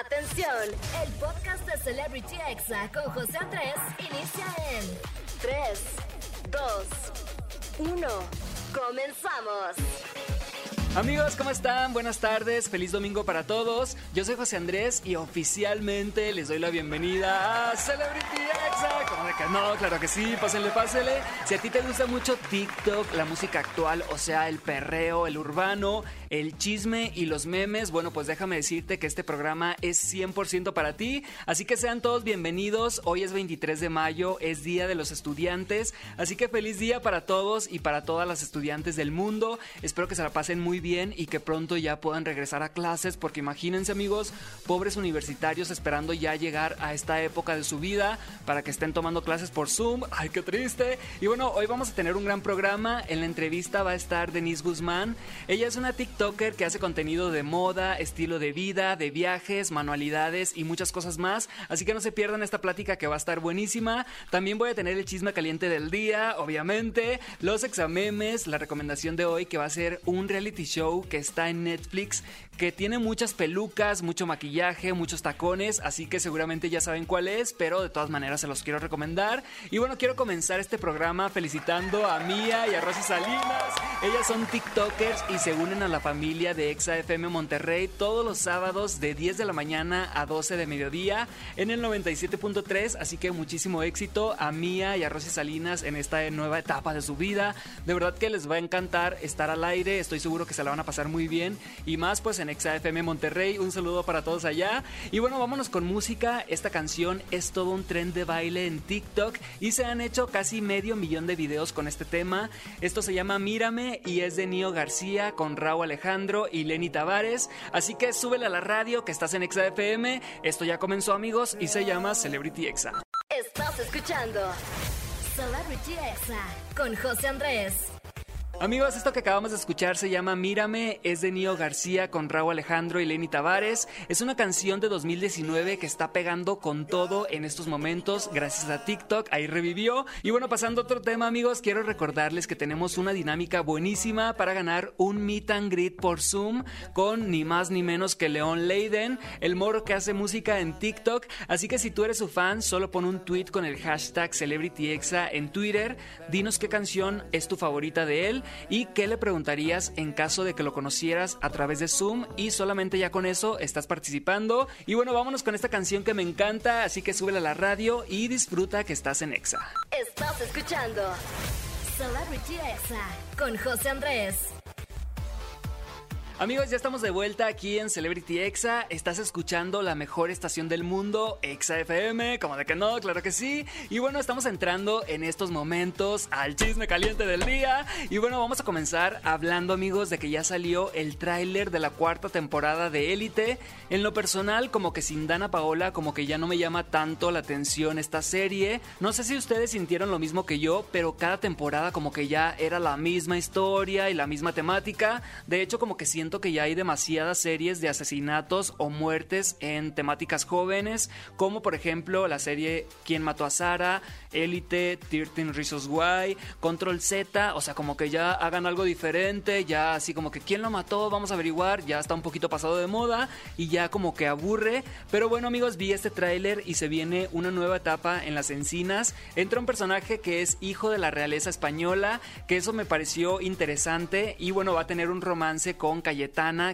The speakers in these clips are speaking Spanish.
Atención, el podcast de Celebrity Exa con José Andrés inicia en 3, 2, 1. Comenzamos. Amigos, ¿cómo están? Buenas tardes, feliz domingo para todos. Yo soy José Andrés y oficialmente les doy la bienvenida a Celebrity Exa. ¿Cómo de que no? Claro que sí, pásenle, pásenle. Si a ti te gusta mucho TikTok, la música actual, o sea, el perreo, el urbano, el chisme y los memes, bueno, pues déjame decirte que este programa es 100% para ti. Así que sean todos bienvenidos. Hoy es 23 de mayo, es Día de los Estudiantes. Así que feliz día para todos y para todas las estudiantes del mundo. Espero que se la pasen muy bien y que pronto ya puedan regresar a clases, porque imagínense amigos, pobres universitarios esperando ya llegar a esta época de su vida para que estén tomando clases por Zoom. Ay, qué triste. Y bueno, hoy vamos a tener un gran programa. En la entrevista va a estar Denise Guzmán. Ella es una TikToker que hace contenido de moda, estilo de vida, de viajes, manualidades y muchas cosas más. Así que no se pierdan esta plática que va a estar buenísima. También voy a tener el chisme caliente del día, obviamente, los examemes, la recomendación de hoy que va a ser un reality show que está en Netflix, que tiene muchas pelucas, mucho maquillaje, muchos tacones, así que seguramente ya saben cuál es, pero de todas maneras se los quiero recomendar. Y bueno, quiero comenzar este programa felicitando a Mía y a Rosy Salinas. Ellas son TikTokers y se unen a la familia de Exa FM Monterrey todos los sábados de 10 de la mañana a 12 de mediodía en el 97.3, así que muchísimo éxito a Mía y a Rosy Salinas en esta nueva etapa de su vida. De verdad que les va a encantar estar al aire, estoy seguro que se la van a pasar muy bien y más pues en Exa FM Monterrey. Un saludo para todos allá. Y bueno, vámonos con música. Esta canción es todo un tren de baile en TikTok y se han hecho casi medio millón de videos con este tema. Esto se llama Mírame y es de Nio García con Raúl Alejandro y Lenny Tavares. Así que súbele a la radio que estás en Exa FM. Esto ya comenzó amigos y se llama Celebrity Exa. Estás escuchando Celebrity Exa con José Andrés. Amigos, esto que acabamos de escuchar se llama Mírame, es de Nio García con Raúl Alejandro y Lenny Tavares. Es una canción de 2019 que está pegando con todo en estos momentos, gracias a TikTok, ahí revivió. Y bueno, pasando a otro tema, amigos, quiero recordarles que tenemos una dinámica buenísima para ganar un meet and greet por Zoom con ni más ni menos que León Leiden, el moro que hace música en TikTok. Así que si tú eres su fan, solo pon un tweet con el hashtag CelebrityExa en Twitter. Dinos qué canción es tu favorita de él y qué le preguntarías en caso de que lo conocieras a través de Zoom y solamente ya con eso estás participando. Y bueno, vámonos con esta canción que me encanta, así que súbela a la radio y disfruta que estás en Exa. Estás escuchando Celebrity Exa con José Andrés. Amigos, ya estamos de vuelta aquí en Celebrity Exa. Estás escuchando la mejor estación del mundo, Exa FM. Como de que no, claro que sí. Y bueno, estamos entrando en estos momentos al chisme caliente del día. Y bueno, vamos a comenzar hablando, amigos, de que ya salió el tráiler de la cuarta temporada de Élite. En lo personal, como que sin Dana Paola, como que ya no me llama tanto la atención esta serie. No sé si ustedes sintieron lo mismo que yo, pero cada temporada como que ya era la misma historia y la misma temática. De hecho, como que siento que ya hay demasiadas series de asesinatos o muertes en temáticas jóvenes, como por ejemplo la serie ¿Quién mató a Sara? Elite, 13 Reasons Why, Control Z, o sea, como que ya hagan algo diferente, ya así como que ¿quién lo mató? Vamos a averiguar, ya está un poquito pasado de moda y ya como que aburre. Pero bueno amigos, vi este tráiler y se viene una nueva etapa en las encinas. Entra un personaje que es hijo de la realeza española, que eso me pareció interesante y bueno, va a tener un romance con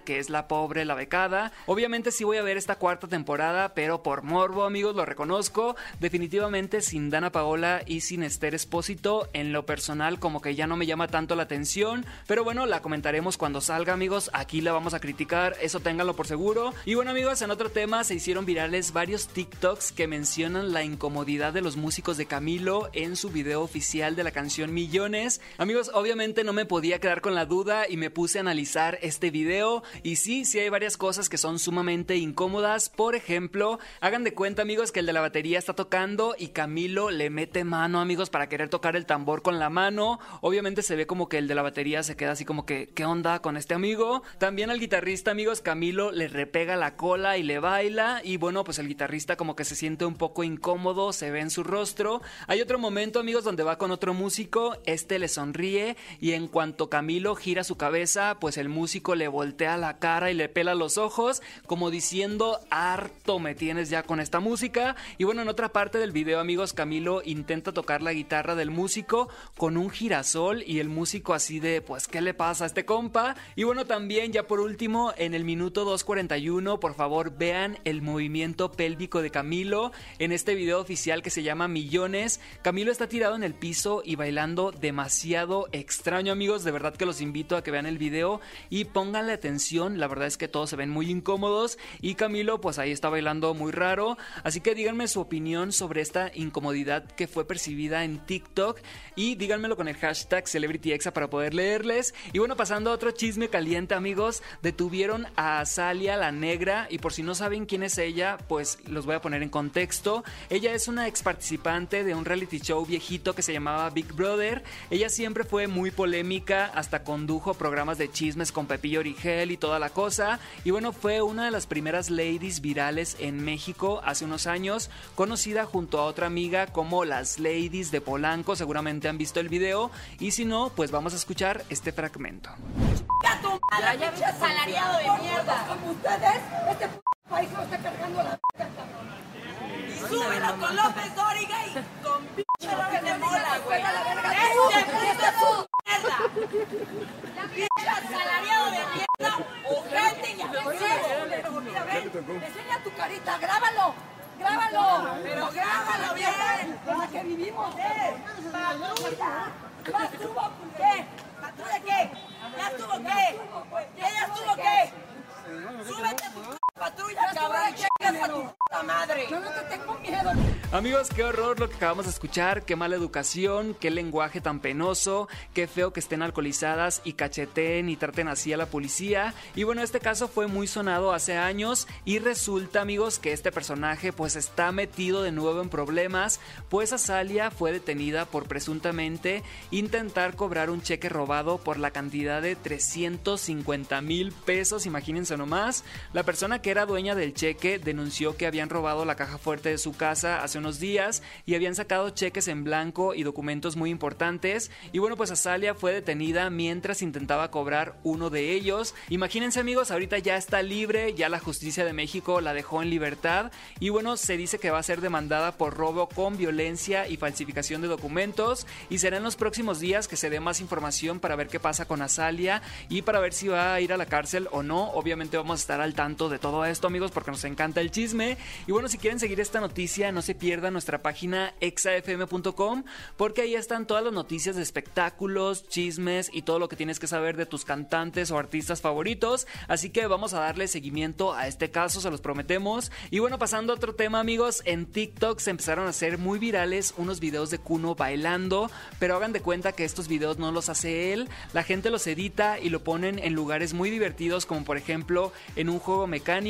Que es la pobre, la becada. Obviamente sí voy a ver esta cuarta temporada, pero por morbo amigos, lo reconozco. Definitivamente sin Dana Paola y sin Esther Espósito, en lo personal como que ya no me llama tanto la atención, pero bueno, la comentaremos cuando salga amigos, aquí la vamos a criticar, eso ténganlo por seguro. Y bueno amigos, en otro tema se hicieron virales varios TikToks que mencionan la incomodidad de los músicos de Camilo en su video oficial de la canción Millones. Amigos, obviamente no me podía quedar con la duda y me puse a analizar este video y sí, sí hay varias cosas que son sumamente incómodas, por ejemplo, hagan de cuenta amigos que el de la batería está tocando y Camilo le mete mano, amigos, para querer tocar el tambor con la mano. Obviamente se ve como que el de la batería se queda así como que, ¿qué onda con este amigo? También al guitarrista, amigos, Camilo le repega la cola y le baila. Y bueno, pues el guitarrista como que se siente un poco incómodo, se ve en su rostro. Hay otro momento, amigos, donde va con otro músico, este le sonríe y en cuanto Camilo gira su cabeza, pues el músico le voltea la cara y le pela los ojos, como diciendo, harto me tienes ya con esta música. Y bueno, en otra parte del video, amigos, Camilo intenta tocar la guitarra del músico con un girasol y el músico así de, pues, ¿qué le pasa a este compa? Y bueno, también ya por último, en el minuto 2.41, por favor, vean el movimiento pélvico de Camilo en este video oficial que se llama Millones. Camilo está tirado en el piso y bailando demasiado extraño, amigos. De verdad que los invito a que vean el video y pónganle atención. La verdad es que todos se ven muy incómodos y Camilo, pues ahí está bailando muy raro. Así que díganme su opinión sobre esta incomodidad que fue percibida en TikTok y díganmelo con el hashtag CelebrityExa para poder leerles. Y bueno, pasando a otro chisme caliente, amigos, detuvieron a Azalia la Negra y por si no saben quién es ella, pues los voy a poner en contexto. Ella es una ex participante de un reality show viejito que se llamaba Big Brother. Ella siempre fue muy polémica, hasta condujo programas de chismes con Pepillo Origel y toda la cosa. Y bueno, fue una de las primeras ladies virales en México hace unos años, conocida junto a otra amiga como las ladies de Polanco. Seguramente han visto el video y si no, pues vamos a escuchar este fragmento. Ya, ya ves asalariado de mierda. Como ustedes, este país lo está cargando la súbelo con López Dóriga y con pinche López de Mola, güey. Este puto mierda. Pinche asalariado de mierda. Ojete y agresivo. Mira, enseña tu carita, grábalo. Grábalo, pero grábalo bien. Con la que vivimos, eh. Patrulla. ¿Patrulla qué? ¿Patrulla qué? ¿Ya estuvo qué? ¿Ya estuvo qué? Súbete patrulla, cabrón, y chingas a tu puta madre. Yo no te tengo miedo. Amigos, qué horror lo que acabamos de escuchar, qué mala educación, qué lenguaje tan penoso, qué feo que estén alcoholizadas y cacheteen y traten así a la policía. Y bueno, este caso fue muy sonado hace años y resulta, amigos, que este personaje pues está metido de nuevo en problemas, pues Azalia fue detenida por presuntamente intentar cobrar un cheque robado por la cantidad de 350 mil pesos, imagínense nomás. La persona que era dueña del cheque denunció que habían robado la caja fuerte de su casa hace unos días y habían sacado cheques en blanco y documentos muy importantes. Y bueno, pues Azalia fue detenida mientras intentaba cobrar uno de ellos. Imagínense amigos, ahorita ya está libre, ya la justicia de México la dejó en libertad y bueno, se dice que va a ser demandada por robo con violencia y falsificación de documentos y será en los próximos días que se dé más información para ver qué pasa con Azalia y para ver si va a ir a la cárcel o no. Obviamente vamos a estar al tanto de todo esto amigos porque nos encanta el chisme y bueno, si quieren seguir esta noticia no se pierdan nuestra página exafm.com porque ahí están todas las noticias de espectáculos, chismes y todo lo que tienes que saber de tus cantantes o artistas favoritos. Así que vamos a darle seguimiento a este caso, se los prometemos. Y bueno, pasando a otro tema, amigos, en TikTok se empezaron a hacer muy virales unos videos de Kuno bailando, pero hagan de cuenta que estos videos no los hace él, la gente los edita y lo ponen en lugares muy divertidos, como por ejemplo en un juego mecánico,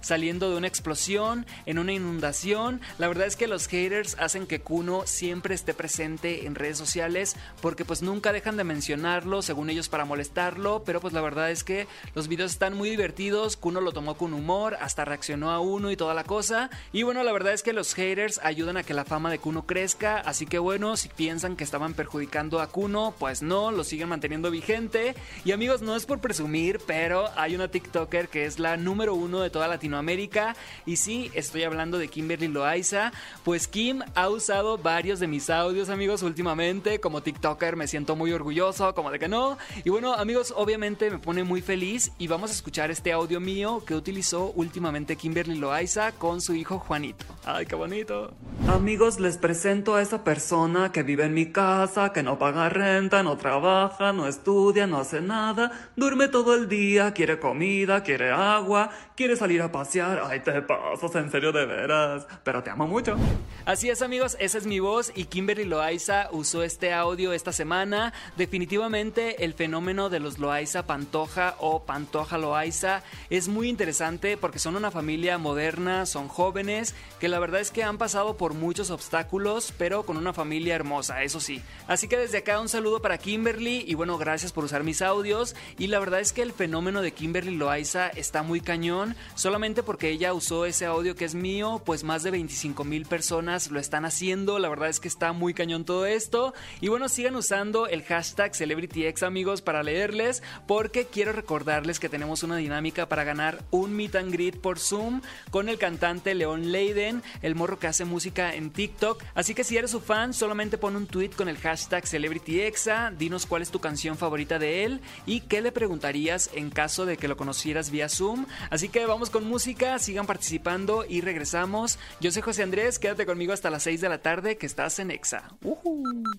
saliendo de una explosión, en una inundación. La verdad es que los haters hacen que Kuno siempre esté presente en redes sociales porque pues nunca dejan de mencionarlo, según ellos para molestarlo, pero pues la verdad es que los videos están muy divertidos, Kuno lo tomó con humor, hasta reaccionó a uno y toda la cosa. Y bueno, la verdad es que los haters ayudan a que la fama de Kuno crezca, así que bueno, si piensan que estaban perjudicando a Kuno, pues no, lo siguen manteniendo vigente. Y amigos, no es por presumir, pero hay una TikToker que es la número uno de toda Latinoamérica. Y sí, estoy hablando de Kimberly Loaiza. Pues Kim ha usado varios de mis audios, amigos, últimamente. Como TikToker me siento muy orgulloso, como de que no. Y bueno, amigos, obviamente me pone muy feliz. Y vamos a escuchar este audio mío que utilizó últimamente Kimberly Loaiza con su hijo Juanito. ¡Ay, qué bonito! Amigos, les presento a esa persona que vive en mi casa, que no paga renta, no trabaja, no estudia, no hace nada, duerme todo el día, quiere comida, quiere agua, salir a pasear. Ay, te pasas, en serio de veras. Pero te amo mucho. Así es, amigos, esa es mi voz y Kimberly Loaiza usó este audio esta semana. Definitivamente el fenómeno de los Loaiza Pantoja o Pantoja Loaiza es muy interesante porque son una familia moderna, son jóvenes, que la verdad es que han pasado por muchos obstáculos, pero con una familia hermosa, eso sí. Así que desde acá un saludo para Kimberly y bueno, gracias por usar mis audios. Y la verdad es que el fenómeno de Kimberly Loaiza está muy cañón, solamente porque ella usó ese audio que es mío, pues más de 25 mil personas lo están haciendo. La verdad es que está muy cañón todo esto. Y bueno, sigan usando el hashtag CelebrityX amigos para leerles, porque quiero recordarles que tenemos una dinámica para ganar un meet and greet por Zoom con el cantante León Leiden, el morro que hace música en TikTok. Así que si eres su fan, solamente pon un tweet con el hashtag CelebrityExa, dinos cuál es tu canción favorita de él y qué le preguntarías en caso de que lo conocieras vía Zoom. Así que vamos con música, sigan participando y regresamos. Yo soy José Andrés, quédate conmigo hasta las 6 de la tarde que estás en Exa.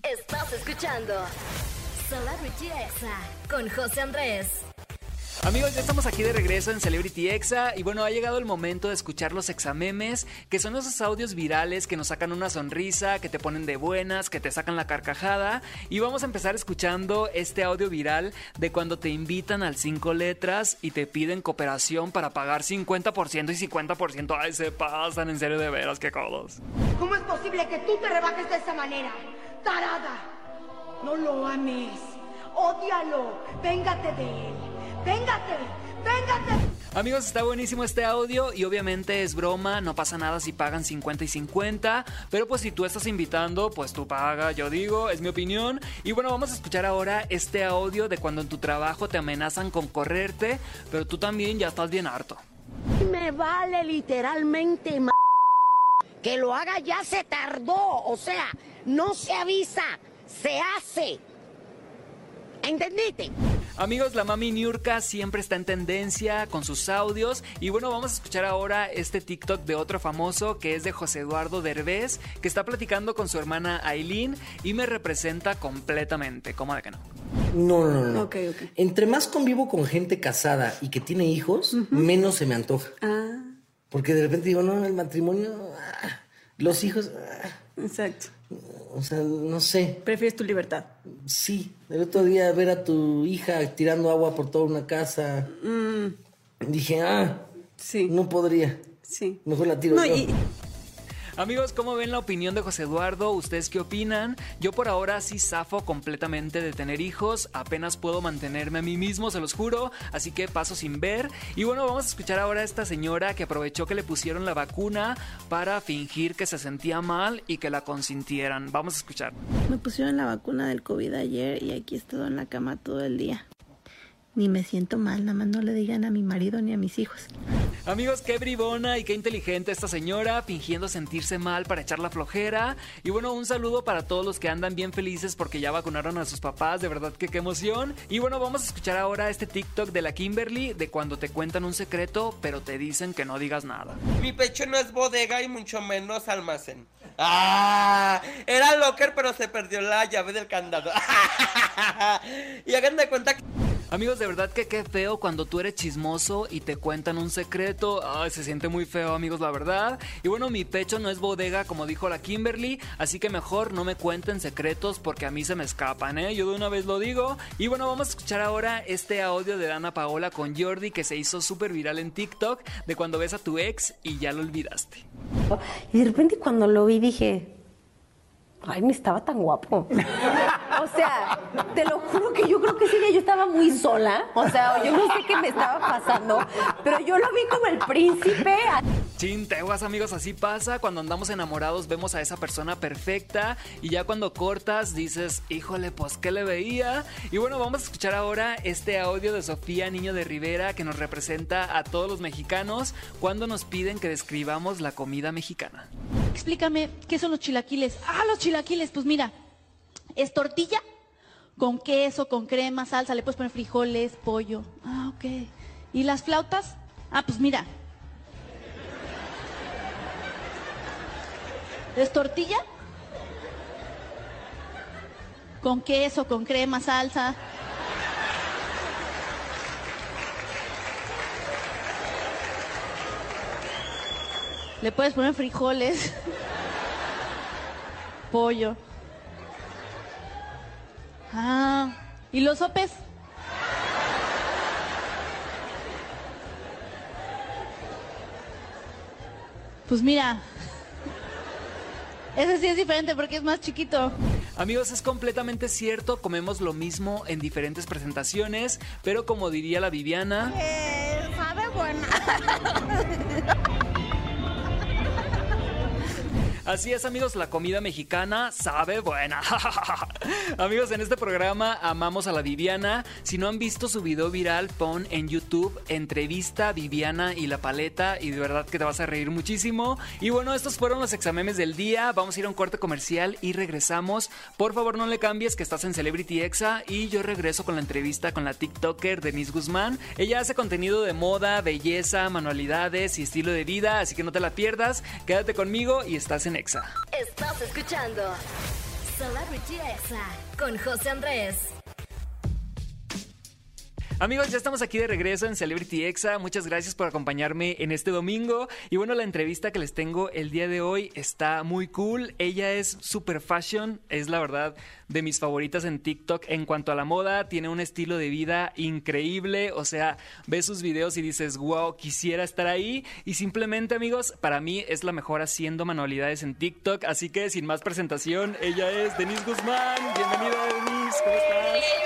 Estás escuchando Celebrity Exa con José Andrés. Amigos, ya estamos aquí de regreso en Celebrity Exa y bueno, ha llegado el momento de escuchar los examemes, que son esos audios virales que nos sacan una sonrisa, que te ponen de buenas, que te sacan la carcajada y vamos a empezar escuchando este audio viral de cuando te invitan al cinco letras y te piden cooperación para pagar 50% y 50%. Ay, se pasan, en serio de veras, qué codos. ¿Cómo es posible que tú te rebajes de esa manera? ¡Tarada! No lo ames. Ódialo. Véngate de él. Véngate. Véngate. Amigos, está buenísimo este audio y obviamente es broma, no pasa nada si pagan 50 y 50, pero pues si tú estás invitando, pues tú paga, yo digo, es mi opinión. Y bueno, vamos a escuchar ahora este audio de cuando en tu trabajo te amenazan con correrte, pero tú también ya estás bien harto. Me vale literalmente ma- que lo haga ya se tardó, o sea, no se avisa, se hace. ¿Entendiste? Amigos, la mami Niurka siempre está en tendencia con sus audios. Y bueno, vamos a escuchar ahora este TikTok de otro famoso que es de José Eduardo Derbez, que está platicando con su hermana Aileen y me representa completamente. ¿Cómo de que no? No, no, no. no. Ok, ok. Entre más convivo con gente casada y que tiene hijos, menos se me antoja. Ah, Porque de repente digo, no, el matrimonio, ah, los hijos, ah, exacto. O sea, no sé. Prefieres tu libertad. Sí, el otro día ver a tu hija tirando agua por toda una casa, dije, ah, Sí. no podría. Sí. Mejor la tiro No, yo. y, Amigos, ¿cómo ven la opinión de José Eduardo? ¿Ustedes qué opinan? Yo por ahora sí zafo completamente de tener hijos, apenas puedo mantenerme a mí mismo, se los juro, así que paso sin ver. Y bueno, vamos a escuchar ahora a esta señora que aprovechó que le pusieron la vacuna para fingir que se sentía mal y que la consintieran. Vamos a escuchar. Me pusieron la vacuna del COVID ayer y aquí he estado en la cama todo el día. Ni me siento mal, nada más no le digan a mi marido ni a mis hijos. Amigos, qué bribona y qué inteligente esta señora, fingiendo sentirse mal para echar la flojera. Y bueno, un saludo para todos los que andan bien felices porque ya vacunaron a sus papás, de verdad que qué emoción. Y bueno, vamos a escuchar ahora este TikTok de la Kimberly de cuando te cuentan un secreto, pero te dicen que no digas nada. Mi pecho no es bodega y mucho menos almacén. ¡Ah! Era locker, pero se perdió la llave del candado. y hagan de cuenta que. Amigos, de verdad que qué feo cuando tú eres chismoso y te cuentan un secreto. Ay, se siente muy feo, amigos, la verdad. Y bueno, mi pecho no es bodega, como dijo la Kimberly, así que mejor no me cuenten secretos porque a mí se me escapan, ¿eh? Yo de una vez lo digo. Y bueno, vamos a escuchar ahora este audio de Dana Paola con Jordi que se hizo súper viral en TikTok de cuando ves a tu ex y ya lo olvidaste. Y de repente cuando lo vi dije, ay, no estaba tan guapo. O sea, te lo juro que yo creo que ese día yo estaba muy sola. O sea, yo no sé qué me estaba pasando, pero yo lo vi como el príncipe. Chinteguas, amigos, así pasa. Cuando andamos enamorados vemos a esa persona perfecta y ya cuando cortas dices, híjole, pues, ¿qué le veía? Y bueno, vamos a escuchar ahora este audio de Sofía Niño de Rivera que nos representa a todos los mexicanos cuando nos piden que describamos la comida mexicana. Explícame, ¿qué son los chilaquiles? Ah, los chilaquiles, pues mira, es tortilla con queso, con crema, salsa, le puedes poner frijoles, pollo. Ah, ok. ¿Y las flautas? Ah, pues mira. Es tortilla con queso, con crema, salsa. Le puedes poner frijoles, pollo. Ah, ¿y los sopes? Pues mira, ese sí es diferente porque es más chiquito. Amigos, es completamente cierto, comemos lo mismo en diferentes presentaciones, pero como diría la Viviana, sabe buena. Así es, amigos, la comida mexicana sabe buena. amigos, en este programa amamos a la Viviana. Si no han visto su video viral, pon en YouTube entrevista Viviana y la paleta y de verdad que te vas a reír muchísimo. Y bueno, estos fueron los examemes del día. Vamos a ir a un corte comercial y regresamos. Por favor, no le cambies que estás en Celebrity Exa y yo regreso con la entrevista con la TikToker Denise Guzmán. Ella hace contenido de moda, belleza, manualidades y estilo de vida, así que no te la pierdas. Quédate conmigo y estás en Estás escuchando Celebrity Exa con José Andrés. Amigos, ya estamos aquí de regreso en Celebrity Exa. Muchas gracias por acompañarme en este domingo. Y bueno, la entrevista que les tengo el día de hoy está muy cool. Ella es super fashion, es la verdad de mis favoritas en TikTok en cuanto a la moda. Tiene un estilo de vida increíble. O sea, ves sus videos y dices, wow, quisiera estar ahí. Y simplemente, amigos, para mí es la mejor haciendo manualidades en TikTok. Así que sin más presentación, ella es Denise Guzmán. Bienvenida, Denise. ¿Cómo estás?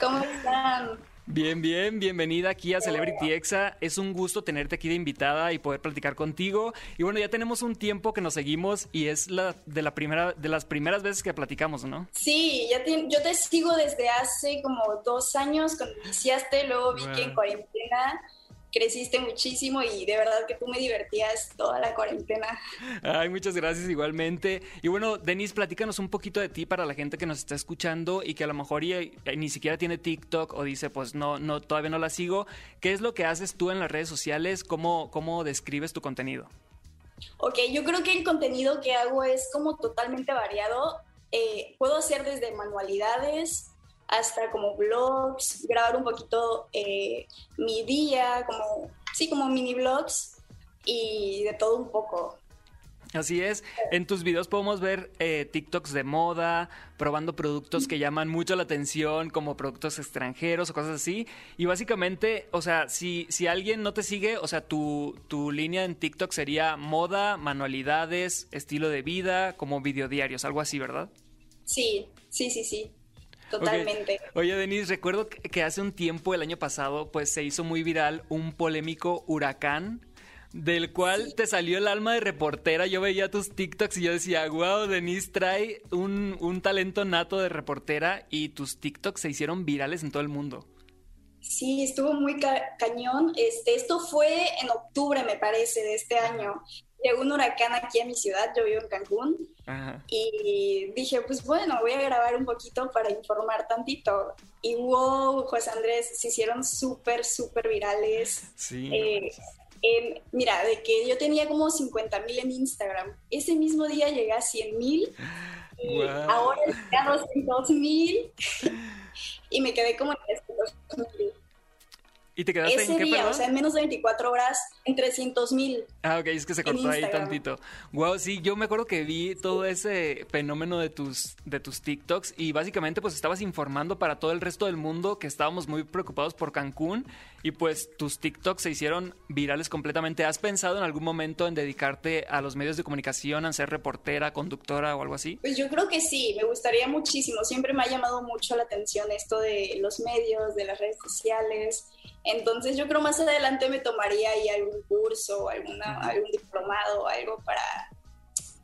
¿Cómo están? Bien, bien, bienvenida aquí a Celebrity Exa. Es un gusto tenerte aquí de invitada y poder platicar contigo. Y bueno, ya tenemos un tiempo que nos seguimos y es la de la primera de las primeras veces que platicamos, ¿no? Sí, ya yo te sigo desde hace como dos años cuando iniciaste, luego vi que en cuarentena creciste muchísimo y de verdad que tú me divertías toda la cuarentena. Ay, muchas gracias igualmente. Y bueno, Denise, platícanos un poquito de ti para la gente que nos está escuchando y que a lo mejor ni siquiera tiene TikTok o dice, pues no, no, todavía no la sigo. ¿Qué es lo que haces tú en las redes sociales? ¿Cómo, cómo describes tu contenido? Ok, yo creo que el contenido que hago es como totalmente variado. Eh, puedo hacer desde manualidades, hasta como blogs, grabar un poquito eh, mi día, como, sí, como mini blogs y de todo un poco. Así es, en tus videos podemos ver eh, TikToks de moda, probando productos que llaman mucho la atención, como productos extranjeros o cosas así. Y básicamente, o sea, si, si alguien no te sigue, o sea, tu, tu línea en TikTok sería moda, manualidades, estilo de vida, como videodiarios, algo así, ¿verdad? Sí, sí, sí, sí. Totalmente. Oye, Denise, recuerdo que hace un tiempo, el año pasado, pues se hizo muy viral un polémico huracán del cual te salió el alma de reportera. Yo veía tus TikToks y yo decía, wow, Denise trae un, un talento nato de reportera y tus TikToks se hicieron virales en todo el mundo. Sí, estuvo muy cañón. Este, esto fue en octubre, me parece, de este año llegó un huracán aquí a mi ciudad, yo vivo en Cancún, y dije, pues bueno, voy a grabar un poquito para informar tantito. Y wow, José Andrés, se hicieron súper, súper virales. Sí. Eh, mira, de que yo tenía como 50 mil en Instagram, ese mismo día llegué a 100 mil, y ahora llegué a 200 mil, y me quedé como en 200 mil. ¿Y te quedaste en qué, día, o sea, en menos de 24 horas, en 300 mil. Ah, ok, es que se cortó ahí tantito. Wow, sí, yo me acuerdo que vi todo ese fenómeno de tus, de tus TikToks y básicamente pues estabas informando para todo el resto del mundo que estábamos muy preocupados por Cancún y pues tus TikToks se hicieron virales completamente. ¿Has pensado en algún momento en dedicarte a los medios de comunicación, a ser reportera, conductora o algo así? Pues yo creo que sí, me gustaría muchísimo. Siempre me ha llamado mucho la atención esto de los medios, de las redes sociales. Entonces yo creo más adelante me tomaría ahí algún curso, alguna, algún diplomado, algo para,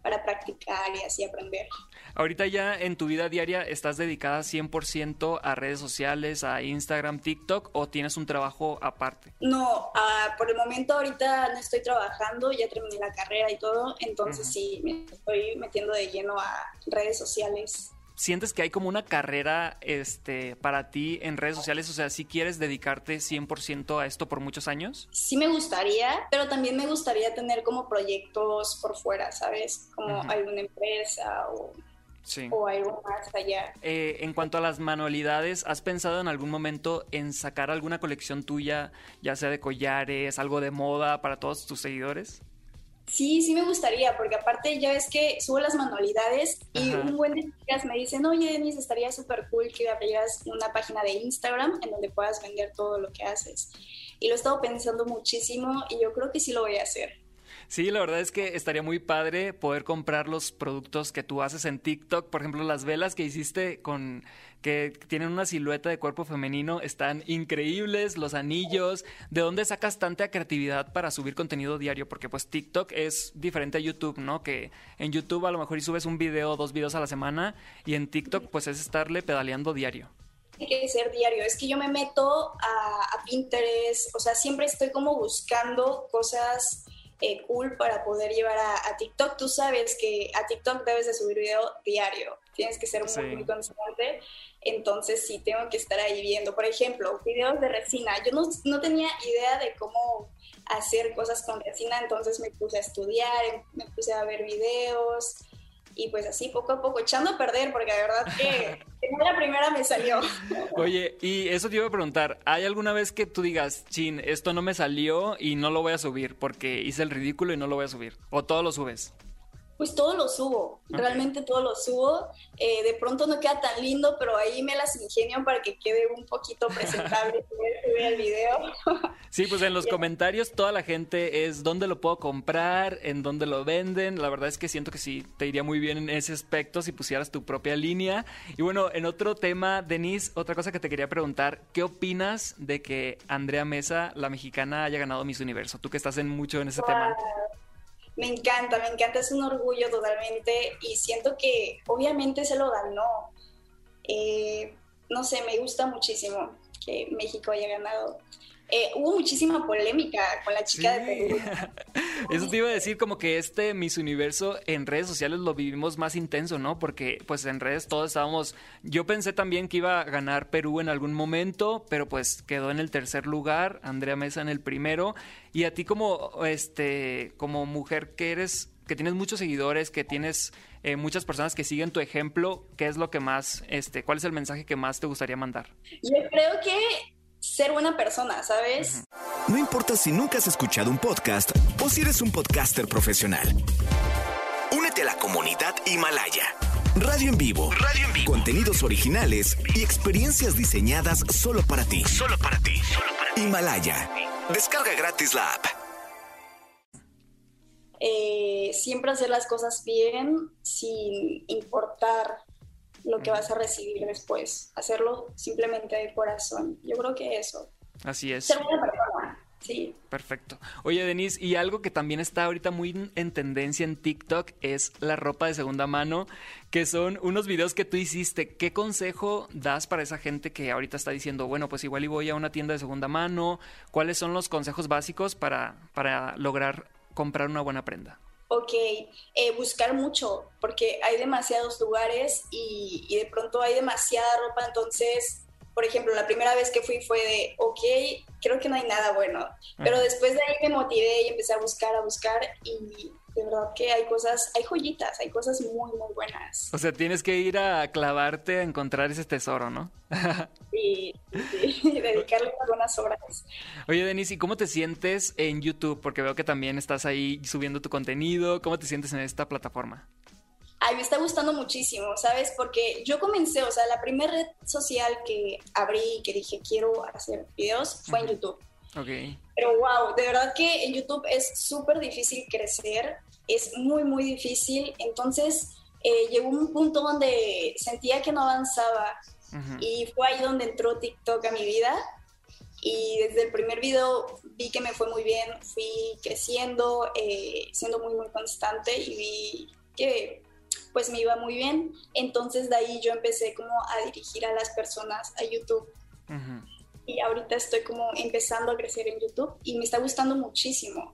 para practicar y así aprender. Ahorita ya en tu vida diaria estás dedicada 100% a redes sociales, a Instagram, TikTok o tienes un trabajo aparte? No, uh, por el momento ahorita no estoy trabajando, ya terminé la carrera y todo, entonces sí, me estoy metiendo de lleno a redes sociales. ¿Sientes que hay como una carrera este, para ti en redes sociales? O sea, si quieres dedicarte 100% a esto por muchos años? Sí me gustaría, pero también me gustaría tener como proyectos por fuera, ¿sabes? Como alguna empresa o, o algo más allá. Eh, en cuanto a las manualidades, ¿has pensado en algún momento en sacar alguna colección tuya, ya sea de collares, algo de moda para todos tus seguidores? Sí, sí me gustaría, porque aparte ya ves que subo las manualidades y un buen de chicas me dicen, oye, Denise, estaría súper cool que abrieras una página de Instagram en donde puedas vender todo lo que haces. Y lo he estado pensando muchísimo y yo creo que sí lo voy a hacer. Sí, la verdad es que estaría muy padre poder comprar los productos que tú haces en TikTok. Por ejemplo, las velas que hiciste con que tienen una silueta de cuerpo femenino están increíbles, los anillos. ¿De dónde sacas tanta creatividad para subir contenido diario? Porque pues TikTok es diferente a YouTube, ¿no? Que en YouTube a lo mejor y subes un video o dos videos a la semana y en TikTok pues es estarle pedaleando diario tiene que ser diario. Es que yo me meto a, Pinterest, o sea, siempre estoy como buscando cosas eh, cool para poder llevar a, TikTok. Tú sabes que a TikTok debes de subir video diario, tienes que ser muy, muy constante. Entonces sí, tengo que estar ahí viendo. Por ejemplo, videos de resina. Yo no, no tenía idea de cómo hacer cosas con resina, entonces me puse a estudiar, me puse a ver videos y pues así poco a poco echando a perder porque de verdad que la primera me salió. Oye, y eso te iba a preguntar, ¿hay alguna vez que tú digas, chin, esto no me salió y no lo voy a subir porque hice el ridículo y no lo voy a subir? ¿O todo lo subes? Pues todo lo subo, realmente todo lo subo. Eh, de pronto no queda tan lindo, pero ahí me las ingenio para que quede un poquito presentable el video. Sí, pues en los comentarios toda la gente es dónde lo puedo comprar, en dónde lo venden. La verdad es que siento que sí, te iría muy bien en ese aspecto si pusieras tu propia línea. Y bueno, en otro tema, Denise, otra cosa que te quería preguntar, ¿qué opinas de que Andrea Mesa, la mexicana, haya ganado Miss Universo? Tú que estás en mucho en ese tema. Me encanta, me encanta, es un orgullo totalmente y siento que obviamente se lo ganó. Eh, no sé, me gusta muchísimo que México haya ganado. Eh, hubo muchísima polémica con la chica de Perú. Eso te iba a decir como que este Miss Universo en redes sociales lo vivimos más intenso, ¿no? Porque pues en redes todos estábamos, yo pensé también que iba a ganar Perú en algún momento, pero pues quedó en el tercer lugar, Andrea Mesa en el primero, y a ti como este como mujer que eres que tienes muchos seguidores, que tienes eh, muchas personas que siguen tu ejemplo, ¿qué es lo que más, este, cuál es el mensaje que más te gustaría mandar? Yo creo que ser buena persona, ¿sabes? No importa si nunca has escuchado un podcast o si eres un podcaster profesional. Únete a la comunidad Himalaya. Radio en vivo. Radio en vivo. Contenidos originales y experiencias diseñadas solo para ti. Solo para ti. Solo para ti. Himalaya. Descarga gratis la app. Eh, siempre hacer las cosas bien sin importar lo que vas a recibir después. Hacerlo simplemente de corazón. Yo creo que eso. Así es. Ser una persona. Sí. Perfecto. Oye, Denise, y algo que también está ahorita muy en tendencia en TikTok es la ropa de segunda mano, que son unos videos que tú hiciste. ¿Qué consejo das para esa gente que ahorita está diciendo, bueno, pues igual y voy a una tienda de segunda mano? ¿Cuáles son los consejos básicos para, para lograr comprar una buena prenda? Ok, eh, buscar mucho, porque hay demasiados lugares y, y, de pronto hay demasiada ropa, entonces, por ejemplo, la primera vez que fui fue de, ok, creo que no hay nada bueno, pero después de ahí me motivé y empecé a buscar, a buscar y de verdad que hay cosas, hay joyitas, hay cosas muy, muy buenas. O sea, tienes que ir a clavarte a encontrar ese tesoro, ¿no? sí, sí, dedicarle algunas horas. Oye, Denise, ¿y cómo te sientes en YouTube? Porque veo que también estás ahí subiendo tu contenido. ¿Cómo te sientes en esta plataforma? Ay, me está gustando muchísimo, ¿sabes? Porque yo comencé, o sea, la primera red social que abrí y que dije quiero hacer videos fue en YouTube. Ok. Pero wow, de verdad que en YouTube es súper difícil crecer, es muy, muy difícil. Entonces eh, llegó un punto donde sentía que no avanzaba y fue ahí donde entró TikTok a mi vida. Y desde el primer video vi que me fue muy bien, fui creciendo, eh, siendo muy, muy constante y vi que pues me iba muy bien. Entonces de ahí yo empecé como a dirigir a las personas a YouTube y ahorita estoy como empezando a crecer en YouTube y me está gustando muchísimo.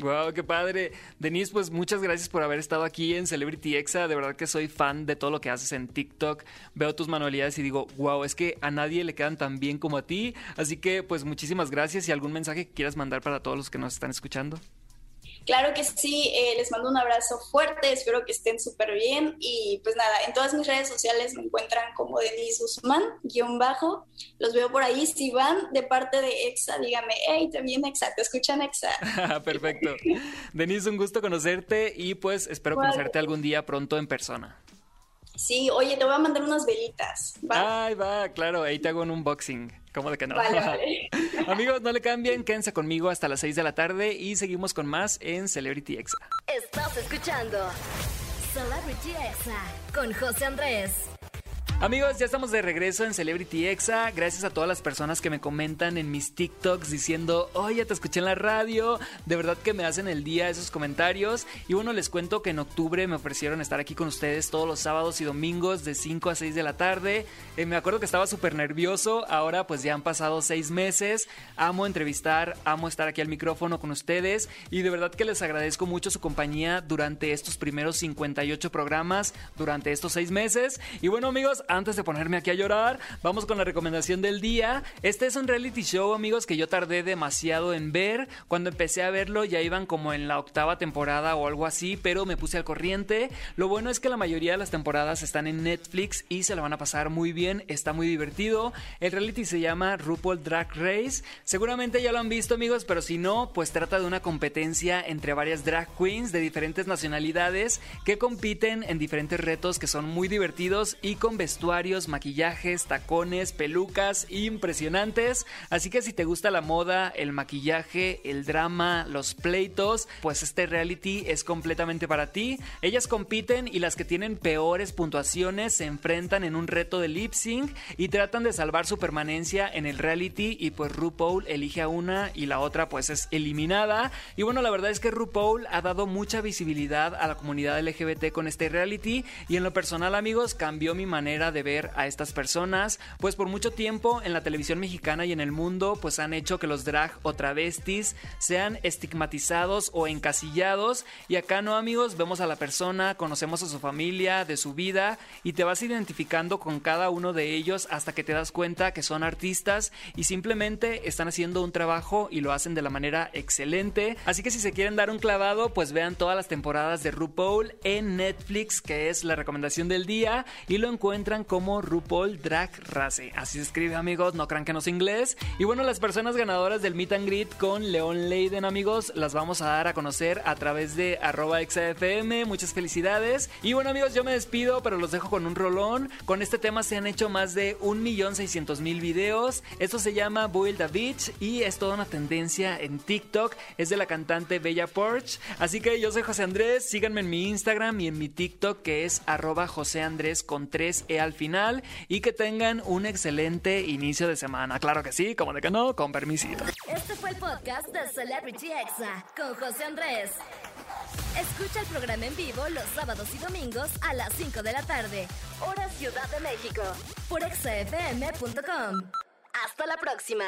Wow, qué padre. Denise, pues muchas gracias por haber estado aquí en Celebrity Exa. De verdad que soy fan de todo lo que haces en TikTok. Veo tus manualidades y digo, wow, es que a nadie le quedan tan bien como a ti. Así que, pues muchísimas gracias y algún mensaje que quieras mandar para todos los que nos están escuchando. Claro que sí, eh, les mando un abrazo fuerte, espero que estén súper bien y pues nada, en todas mis redes sociales me encuentran como Denise Guzmán, guion bajo, los veo por ahí, si van de parte de EXA, dígame, hey, también EXA, te escuchan EXA. Perfecto. Denise, un gusto conocerte y pues espero conocerte algún día pronto en persona. Sí, oye, te voy a mandar unas velitas. ¿va? Ay, va, claro, ahí te hago un unboxing. ¿Cómo de que no? Vale, vale. Amigos, no le cambien, quédense conmigo hasta las 6 de la tarde y seguimos con más en Celebrity Exa. Estás escuchando Celebrity Exa con José Andrés. Amigos, ya estamos de regreso en Celebrity Exa. Gracias a todas las personas que me comentan en mis TikToks diciendo, oye, te escuché en la radio. De verdad que me hacen el día esos comentarios. Y bueno, les cuento que en octubre me ofrecieron estar aquí con ustedes todos los sábados y domingos de 5 a 6 de la tarde. Eh, me acuerdo que estaba súper nervioso. Ahora pues ya han pasado seis meses. Amo entrevistar, amo estar aquí al micrófono con ustedes. Y de verdad que les agradezco mucho su compañía durante estos primeros 58 programas, durante estos seis meses. Y bueno, amigos, antes de ponerme aquí a llorar, vamos con la recomendación del día. Este es un reality show, amigos, que yo tardé demasiado en ver. Cuando empecé a verlo ya iban como en la octava temporada o algo así, pero me puse al corriente. Lo bueno es que la mayoría de las temporadas están en Netflix y se la van a pasar muy bien, está muy divertido. El reality se llama RuPaul Drag Race. Seguramente ya lo han visto, amigos, pero si no, pues trata de una competencia entre varias drag queens de diferentes nacionalidades que compiten en diferentes retos que son muy divertidos y con vestuarios maquillajes, tacones, pelucas impresionantes. Así que si te gusta la moda, el maquillaje, el drama, los pleitos, pues este reality es completamente para ti. Ellas compiten y las que tienen peores puntuaciones se enfrentan en un reto de lip sync y tratan de salvar su permanencia en el reality y pues RuPaul elige a una y la otra pues es eliminada. Y bueno, la verdad es que RuPaul ha dado mucha visibilidad a la comunidad LGBT con este reality y en lo personal amigos cambió mi manera de ver a estas personas, pues por mucho tiempo en la televisión mexicana y en el mundo pues han hecho que los drag o travestis sean estigmatizados o encasillados y acá no amigos, vemos a la persona, conocemos a su familia, de su vida y te vas identificando con cada uno de ellos hasta que te das cuenta que son artistas y simplemente están haciendo un trabajo y lo hacen de la manera excelente. Así que si se quieren dar un clavado, pues vean todas las temporadas de RuPaul en Netflix, que es la recomendación del día, y lo encuentran como RuPaul Drag Race. Así se escribe, amigos, no crean que no es inglés. Y bueno, las personas ganadoras del Meet and Greet con León Leiden, amigos, las vamos a dar a conocer a través de arroba XFM. Muchas felicidades. Y bueno, amigos, yo me despido, pero los dejo con un rolón. Con este tema se han hecho más de 1.600.000 videos. Esto se llama Build a Beach y es toda una tendencia en TikTok. Es de la cantante Bella Porch. Así que yo soy José Andrés. Síganme en mi Instagram y en mi TikTok que es arroba José Andrés con 3 E al final y que tengan un excelente inicio de semana. Claro que sí, como de que no, con permisito. Este fue el podcast de Celebrity Exa con José Andrés. Escucha el programa en vivo los sábados y domingos a las 5 de la tarde, hora Ciudad de México, por exafm.com. Hasta la próxima.